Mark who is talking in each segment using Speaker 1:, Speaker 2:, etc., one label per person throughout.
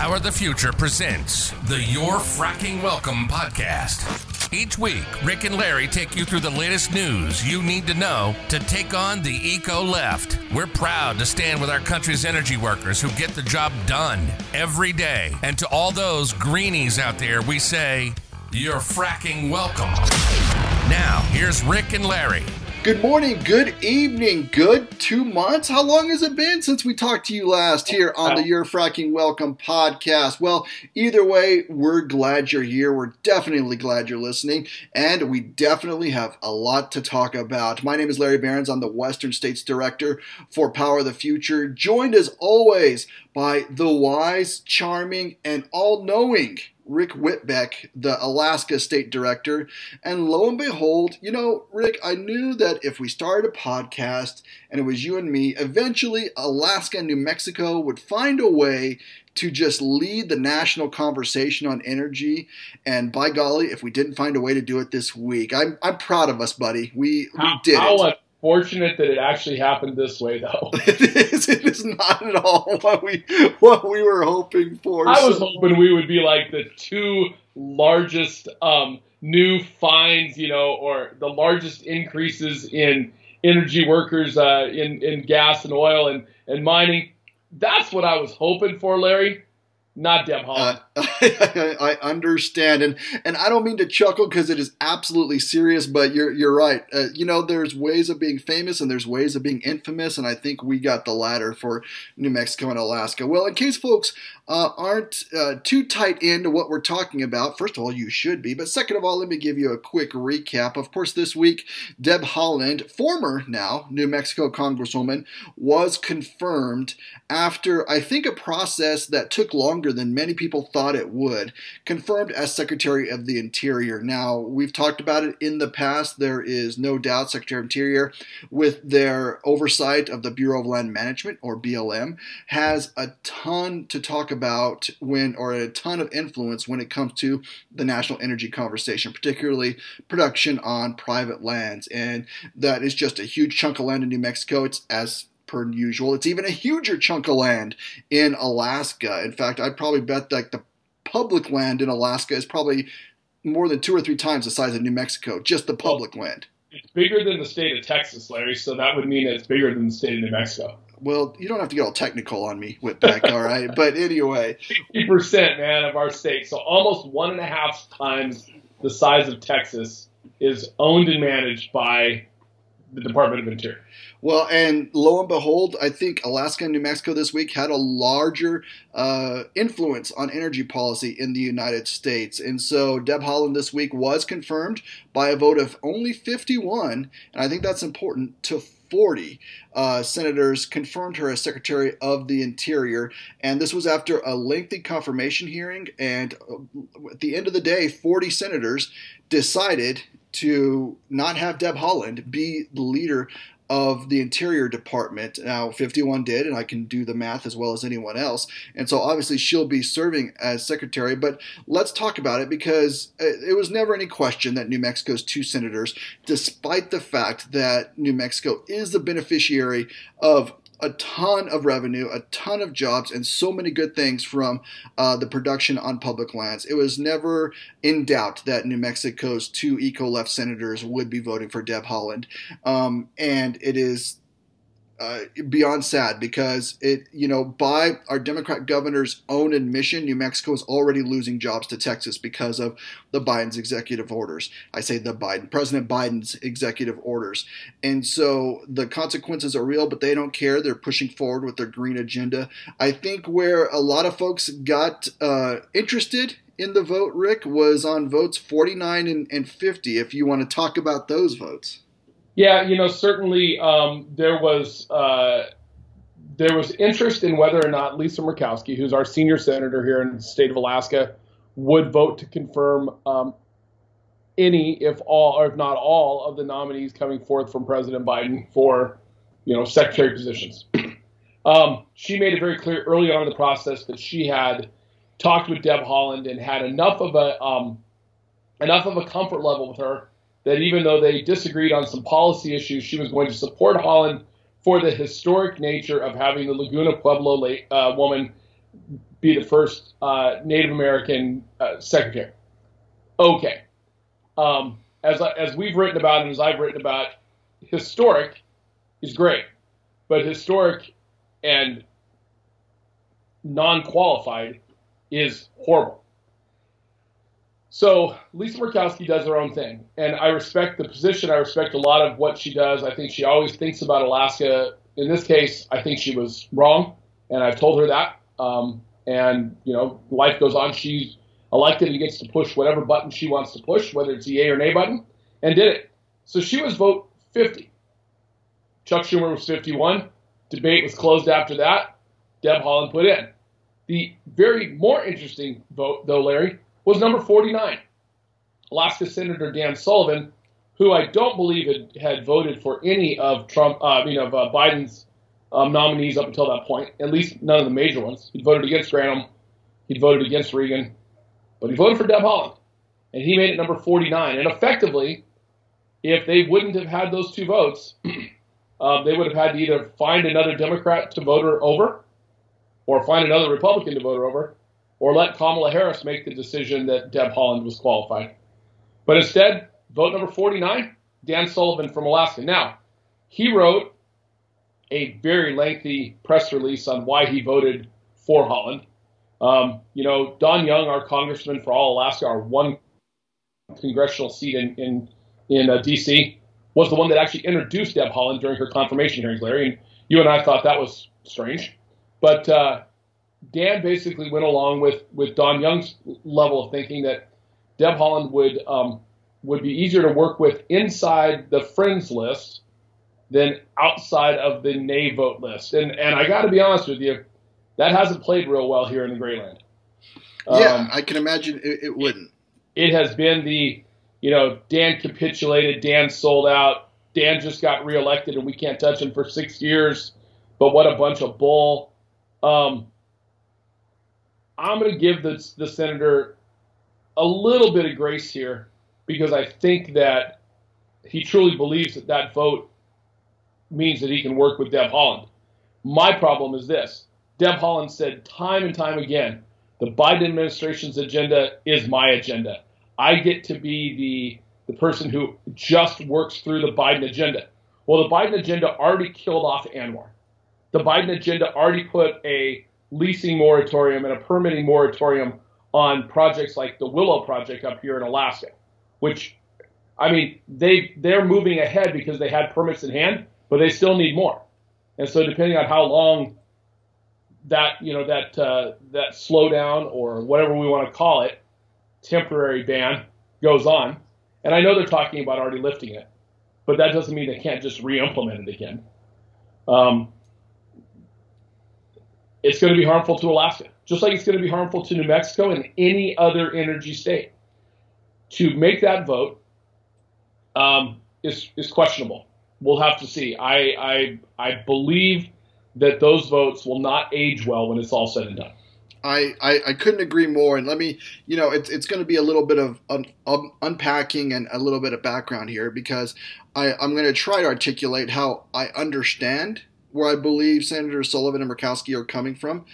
Speaker 1: Power the Future presents the Your Fracking Welcome podcast. Each week, Rick and Larry take you through the latest news you need to know to take on the eco left. We're proud to stand with our country's energy workers who get the job done every day. And to all those greenies out there, we say, You're fracking welcome. Now, here's Rick and Larry.
Speaker 2: Good morning, good evening, good two months. How long has it been since we talked to you last here on the Your Fracking Welcome podcast? Well, either way, we're glad you're here. We're definitely glad you're listening, and we definitely have a lot to talk about. My name is Larry Behrens. I'm the Western States Director for Power of the Future, joined as always by the wise, charming, and all knowing Rick Whitbeck, the Alaska State Director. And lo and behold, you know, Rick, I knew that if we started a podcast and it was you and me, eventually Alaska and New Mexico would find a way to just lead the national conversation on energy. And by golly, if we didn't find a way to do it this week, I'm, I'm proud of us, buddy. We, we did it
Speaker 3: fortunate that it actually happened this way, though.
Speaker 2: it is. It is not at all what we what we were hoping for.
Speaker 3: I so. was hoping we would be like the two largest um, new fines, you know, or the largest increases in energy workers uh, in in gas and oil and and mining. That's what I was hoping for, Larry not Deb Haaland. Uh,
Speaker 2: I, I, understand, and and I don't mean to chuckle because it is absolutely serious, but you're you're right. Uh, you know, there's ways of being famous and there's ways of being infamous, and I think we got the latter for New Mexico and Alaska. Well, in case folks uh, aren't uh, too tight into what we're talking about, first of all, you should be, but second of all, let me give you a quick recap. Of course, this week, Deb Haaland, former now New Mexico Congresswoman, was confirmed after I think a process that took longer longer than many people thought it would, confirmed as Secretary of the Interior. Now, we've talked about it in the past. There is no doubt Secretary of Interior, with their oversight of the Bureau of Land Management, or BLM, has a ton to talk about when, or a ton of influence when it comes to the national energy conversation, particularly production on private lands. And that is just a huge chunk of land in New Mexico. It's as per usual. It's even a huger chunk of land in Alaska. In fact, I'd probably bet like the public land in Alaska is probably more than two or three times the size of New Mexico, just the public well, land.
Speaker 3: It's bigger than the state of Texas, Larry, so that would mean it's bigger than the state of New Mexico.
Speaker 2: Well, you don't have to get all technical on me, Whitbeck, all right? But anyway.
Speaker 3: 50%, man, of our state. So almost one and a half times the size of Texas is owned and managed by the Department of Interior.
Speaker 2: Well, and lo and behold, I think Alaska and New Mexico this week had a larger uh, influence on energy policy in the United States. And so Deb Haaland this week was confirmed by a vote of only 51, and I think that's important, to 40 uh, senators confirmed her as Secretary of the Interior. And this was after a lengthy confirmation hearing. And uh, at the end of the day, 40 senators decided to not have Deb Haaland be the leader of the Interior Department. Now, 51 did, and I can do the math as well as anyone else. And so obviously she'll be serving as Secretary. But let's talk about it because it was never any question that New Mexico's two senators, despite the fact that New Mexico is the beneficiary of a ton of revenue, a ton of jobs, and so many good things from uh, the production on public lands. It was never in doubt that New Mexico's two eco left senators would be voting for Deb Haaland. Um, and it is uh, beyond sad because it, you know, by our Democrat governor's own admission, New Mexico is already losing jobs to Texas because of the Biden's executive orders. I say the Biden, President Biden's executive orders. And so the consequences are real, but they don't care. They're pushing forward with their green agenda. I think where a lot of folks got uh, interested in the vote, Rick, was on votes 49 and, and 50, if you want to talk about those votes.
Speaker 3: Yeah, you know, certainly um, there was uh, there was interest in whether or not Lisa Murkowski, who's our senior senator here in the state of Alaska, would vote to confirm um, any, if all, or if not all, of the nominees coming forth from President Biden for, you know, secretary positions. um, she made it very clear early on in the process that she had talked with Deb Haaland and had enough of a um, enough of a comfort level with her that even though they disagreed on some policy issues, she was going to support Haaland for the historic nature of having the Laguna Pueblo uh, woman be the first uh, Native American uh, secretary. Okay. Um, as, as we've written about and as I've written about, historic is great, but historic and non qualified is horrible. So Lisa Murkowski does her own thing, and I respect the position. I respect a lot of what she does. I think she always thinks about Alaska. In this case, I think she was wrong, and I've told her that. Um, and you know, life goes on. She's elected and gets to push whatever button she wants to push, whether it's the a or nay button, and did it. So she was vote 50. Chuck Schumer was 51. Debate was closed after that. Deb Haaland put in. The very more interesting vote, though, Larry, was number 49. Alaska Senator Dan Sullivan, who I don't believe had, had voted for any of Trump, uh, I of uh, Biden's um, nominees up until that point, at least none of the major ones. He voted against Granholm, he voted against Regan, but he voted for Deb Haaland, and he made it number 49. And effectively, if they wouldn't have had those two votes, uh, they would have had to either find another Democrat to vote her over or find another Republican to vote her over, or let Kamala Harris make the decision that Deb Haaland was qualified. But instead, vote number 49, Dan Sullivan from Alaska. Now, he wrote a very lengthy press release on why he voted for Haaland. Um, you know, Don Young, our congressman for all Alaska, our one congressional seat in in, in uh, D.C., was the one that actually introduced Deb Haaland during her confirmation hearings, Larry. And you and I thought that was strange. But uh, Dan basically went along with, with Don Young's level of thinking that Deb Haaland would um, would be easier to work with inside the friends list than outside of the nay vote list. And and I got to be honest with you, that hasn't played real well here in the Great Land.
Speaker 2: Yeah, um, I can imagine it, it wouldn't.
Speaker 3: It, it has been the, you know, Dan capitulated, Dan sold out, Dan just got reelected, and we can't touch him for six years. But what a bunch of bull. Um, I'm going to give the, the senator a little bit of grace here because I think that he truly believes that that vote means that he can work with Deb Haaland. My problem is this Deb Haaland said time and time again the Biden administration's agenda is my agenda. I get to be the, the person who just works through the Biden agenda. Well, the Biden agenda already killed off ANWR. The Biden agenda already put a leasing moratorium and a permitting moratorium on projects like the Willow project up here in Alaska, which I mean they they're moving ahead because they had permits in hand, but they still need more. And so depending on how long that you know that uh, that slowdown or whatever we want to call it, temporary ban goes on, and I know they're talking about already lifting it, but that doesn't mean they can't just re-implement it again. Um, it's going to be harmful to Alaska, just like it's going to be harmful to New Mexico and any other energy state. To make that vote um, is is questionable. We'll have to see. I I I believe that those votes will not age well when it's all said and done.
Speaker 2: I, I, I, couldn't agree more. And let me, you know, it's, it's going to be a little bit of un, unpacking and a little bit of background here because I, I'm going to try to articulate how I understand where I believe Senator Sullivan and Murkowski are coming from,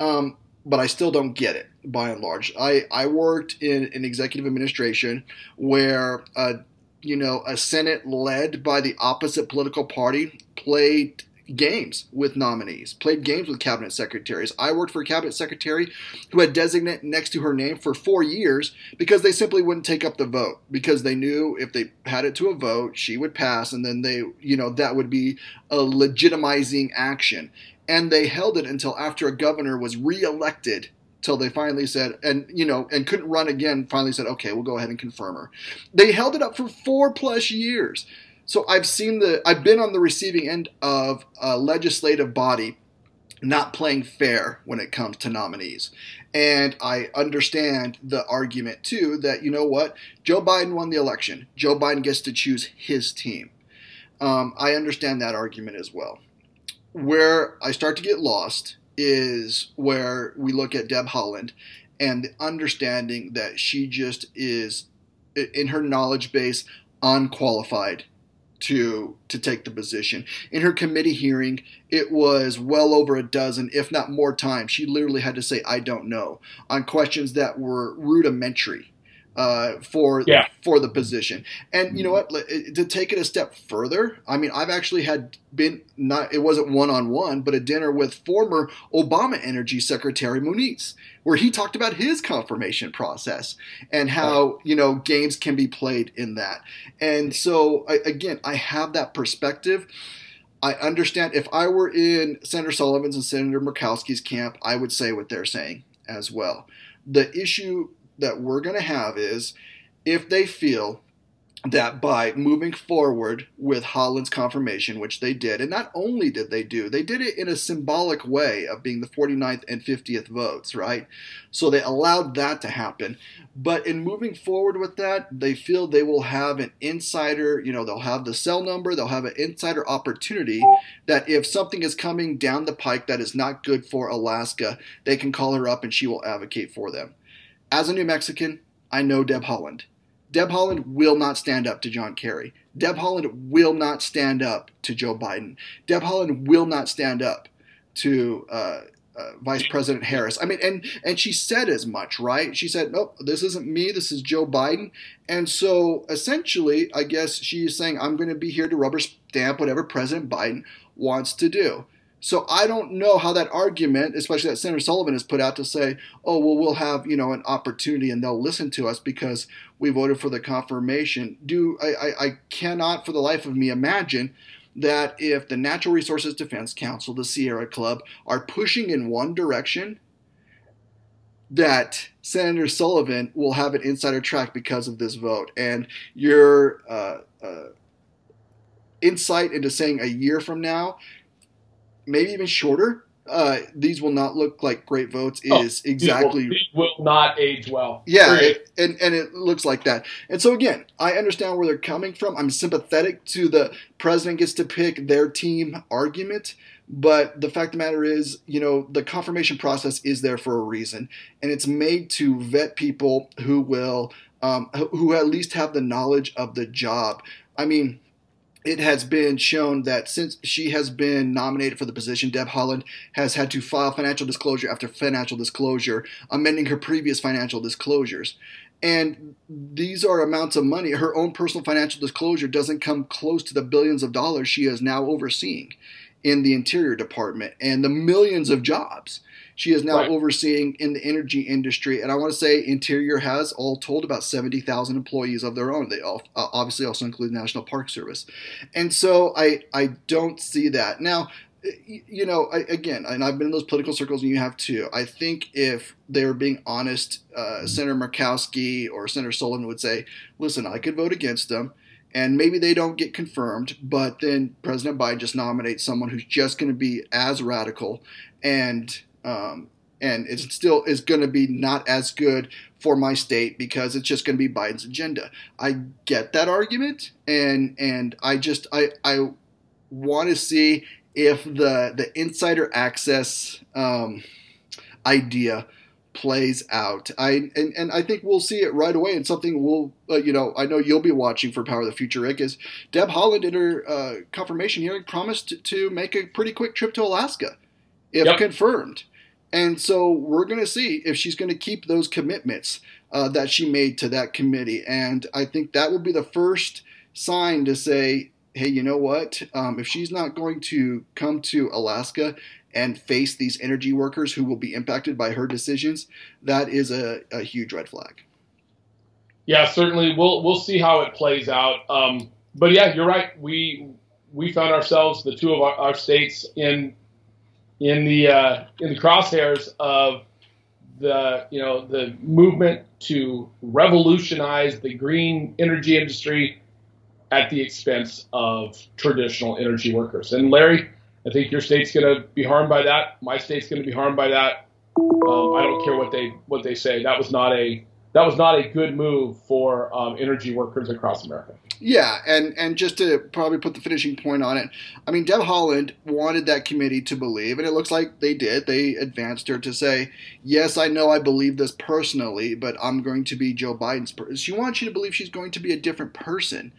Speaker 2: um, but I still don't get it by and large. I, I worked in an executive administration where, uh, you know, a Senate led by the opposite political party played games with nominees, played games with cabinet secretaries. I worked for a cabinet secretary who had designate next to her name for four years because they simply wouldn't take up the vote because they knew if they had it to a vote, she would pass, and then they, you know, that would be a legitimizing action. And they held it until after a governor was reelected till they finally said, and you know, and couldn't run again. Finally said, okay, we'll go ahead and confirm her. They held it up for four plus years. So I've seen the, I've been on the receiving end of a legislative body not playing fair when it comes to nominees. And I understand the argument too that, you know what, Joe Biden won the election. Joe Biden gets to choose his team. Um, I understand that argument as well. Where I start to get lost is where we look at Deb Haaland and the understanding that she just is, in her knowledge base, unqualified to to take the position. In her committee hearing, it was well over a dozen, if not more times. She literally had to say "I don't know" on questions that were rudimentary uh, for
Speaker 3: yeah.
Speaker 2: for the position. And you know what? To take it a step further, I mean, I've actually had been not it wasn't one on one, but a dinner with former Obama Energy Secretary Moniz, where he talked about his confirmation process and how you know games can be played in that. And so I, again, I have that perspective. I understand if I were in Senator Sullivan's and Senator Murkowski's camp, I would say what they're saying as well. The issue that we're going to have is if they feel that by moving forward with Haaland's confirmation, which they did, and not only did they do, they did it in a symbolic way of being the 49th and 50th votes, right? So they allowed that to happen. But in moving forward with that, they feel they will have an insider, you know, they'll have the cell number, they'll have an insider opportunity that if something is coming down the pike that is not good for Alaska, they can call her up and she will advocate for them. As a New Mexican, I know Deb Haaland. Deb Haaland will not stand up to John Kerry. Deb Haaland will not stand up to Joe Biden. Deb Haaland will not stand up to uh, uh, Vice President Harris. I mean, and and she said as much, right? She said, "Nope, this isn't me. This is Joe Biden." And so, essentially, I guess she is saying, "I'm going to be here to rubber stamp whatever President Biden wants to do." So I don't know how that argument, especially that Senator Sullivan has put out to say, oh, well, we'll have, you know, an opportunity and they'll listen to us because we voted for the confirmation. Do I, I, I cannot for the life of me imagine that if the Natural Resources Defense Council, the Sierra Club, are pushing in one direction, that Senator Sullivan will have an insider track because of this vote. And your uh, uh, insight into saying a year from now maybe even shorter, uh, these will not look like great votes oh, is exactly
Speaker 3: these will, these will, not age well.
Speaker 2: Yeah, it, and and it looks like that. And so again, I understand where they're coming from. I'm sympathetic to the president gets to pick their team argument, but the fact of the matter is, you know, the confirmation process is there for a reason, and it's made to vet people who will um, who at least have the knowledge of the job. I mean it has been shown that since she has been nominated for the position, Deb Haaland has had to file financial disclosure after financial disclosure, amending her previous financial disclosures. And these are amounts of money. Her own personal financial disclosure doesn't come close to the billions of dollars she is now overseeing in the Interior Department and the millions of jobs she is now right. overseeing in the energy industry. And I want to say Interior has all told about 70,000 employees of their own. They all, uh, obviously also include the National Park Service. And so I, I don't see that. Now, you know, I, again, and I've been in those political circles, and you have too. I think if they were being honest, uh. Senator Murkowski or Senator Sullivan would say, "Listen, I could vote against them, and maybe they don't get confirmed, but then President Biden just nominates someone who's just going to be as radical and um, and it still is going to be not as good for my state because it's just going to be Biden's agenda. I get that argument, and and I just I I want to see if the the insider access um, idea plays out. I and, and I think we'll see it right away. And something we'll uh, you know I know you'll be watching for Power of the Future. Rick is Deb Haaland in her uh, confirmation hearing promised to make a pretty quick trip to Alaska if yep. confirmed. And so we're going to see if she's going to keep those commitments uh, that she made to that committee. And I think that will be the first sign to say, hey, you know what? Um, if she's not going to come to Alaska and face these energy workers who will be impacted by her decisions, that is a, a huge red flag.
Speaker 3: Yeah, certainly. We'll we'll see how it plays out. Um, but yeah, you're right. We we found ourselves the two of our, our states in in the uh, in the crosshairs of the you know the movement to revolutionize the green energy industry at the expense of traditional energy workers. And Larry, I think your state's going to be harmed by that. My state's going to be harmed by that. Um, I don't care what they what they say. That was not a that was not a good move for um, energy workers across America.
Speaker 2: Yeah, and and just to probably put the finishing point on it, I mean, Deb Haaland wanted that committee to believe, and it looks like they did. They advanced her to say, "Yes, I know I believe this personally, but I'm going to be Joe Biden's." person." She wants you to believe she's going to be a different person,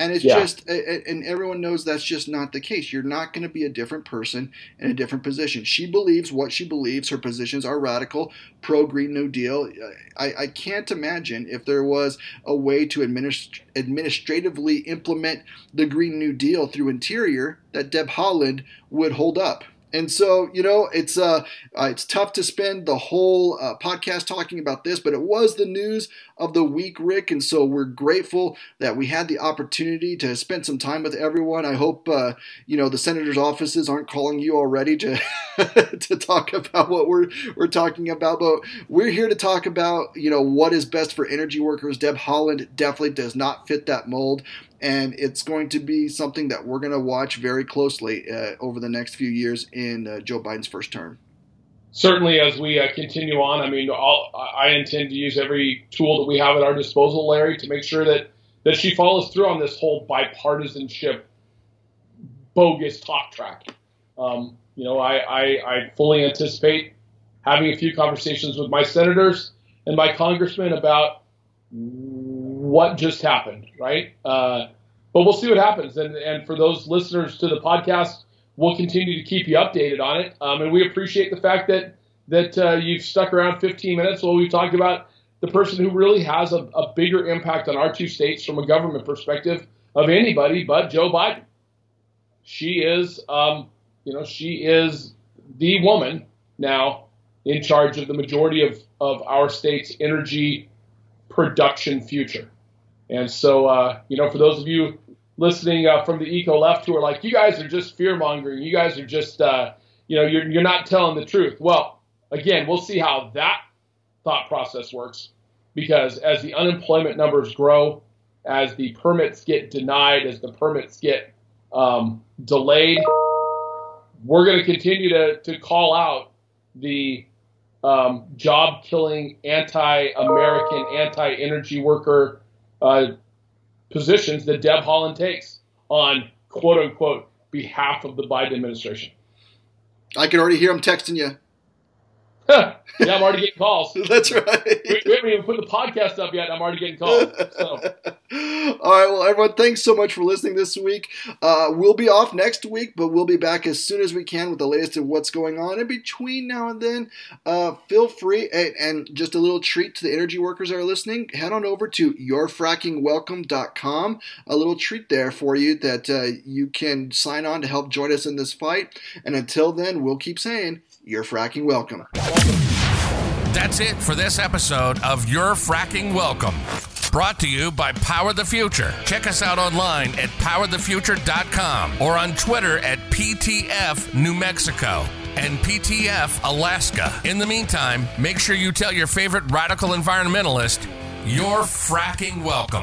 Speaker 2: And it's yeah. just, and everyone knows that's just not the case. You're not going to be a different person in a different position. She believes what she believes. Her positions are radical, pro Green New Deal. I, I can't imagine if there was a way to administ- administratively implement the Green New Deal through Interior that Deb Haaland would hold up. And so, you know, it's uh, uh, it's tough to spend the whole uh, podcast talking about this, but it was the news of the week, Rick. And so we're grateful that we had the opportunity to spend some time with everyone. I hope uh, you know the senators' offices aren't calling you already to to talk about what we're we're talking about, but we're here to talk about you know what is best for energy workers. Deb Haaland definitely does not fit that mold and it's going to be something that we're going to watch very closely uh, over the next few years in uh, Joe Biden's first term.
Speaker 3: Certainly, as we uh, continue on, I mean, I'll, i intend to use every tool that we have at our disposal, Larry, to make sure that that she follows through on this whole bipartisanship bogus talk track. Um, you know, I, I, I fully anticipate having a few conversations with my senators and my congressmen about what just happened, right? Uh, but we'll see what happens. And, and for those listeners to the podcast, we'll continue to keep you updated on it. Um, and we appreciate the fact that that uh, you've stuck around 15 minutes while we've talked about the person who really has a, a bigger impact on our two states from a government perspective of anybody but Joe Biden. She is, um, you know, she is the woman now in charge of the majority of, of our state's energy production future. And so, uh, you know, for those of you listening uh, from the eco left who are like, you guys are just fear mongering, you guys are just, uh, you know, you're, you're not telling the truth. Well, again, we'll see how that thought process works because as the unemployment numbers grow, as the permits get denied, as the permits get um, delayed, we're going to continue to, to call out the um, job killing, anti American, anti energy worker uh, positions that Deb Haaland takes on quote unquote behalf of the Biden administration.
Speaker 2: I can already hear him texting you.
Speaker 3: Yeah, I'm already getting calls.
Speaker 2: That's right.
Speaker 3: We, we, haven't even put the podcast up yet. I'm already getting calls. So.
Speaker 2: All right. Well, everyone, thanks so much for listening this week. Uh, we'll be off next week, but we'll be back as soon as we can with the latest of what's going on. In between now and then, uh, feel free, and, and, just a little treat to the energy workers that are listening, head on over to yourfrackingwelcome.com. A little treat there for you that uh, you can sign on to help join us in this fight. And until then, we'll keep saying, you're fracking welcome.
Speaker 1: That's it for this episode of Your Fracking Welcome. Brought to you by Power the Future. Check us out online at powerthefuture.com or on Twitter at PTF New Mexico and PTF Alaska. In the meantime, make sure you tell your favorite radical environmentalist you're fracking welcome.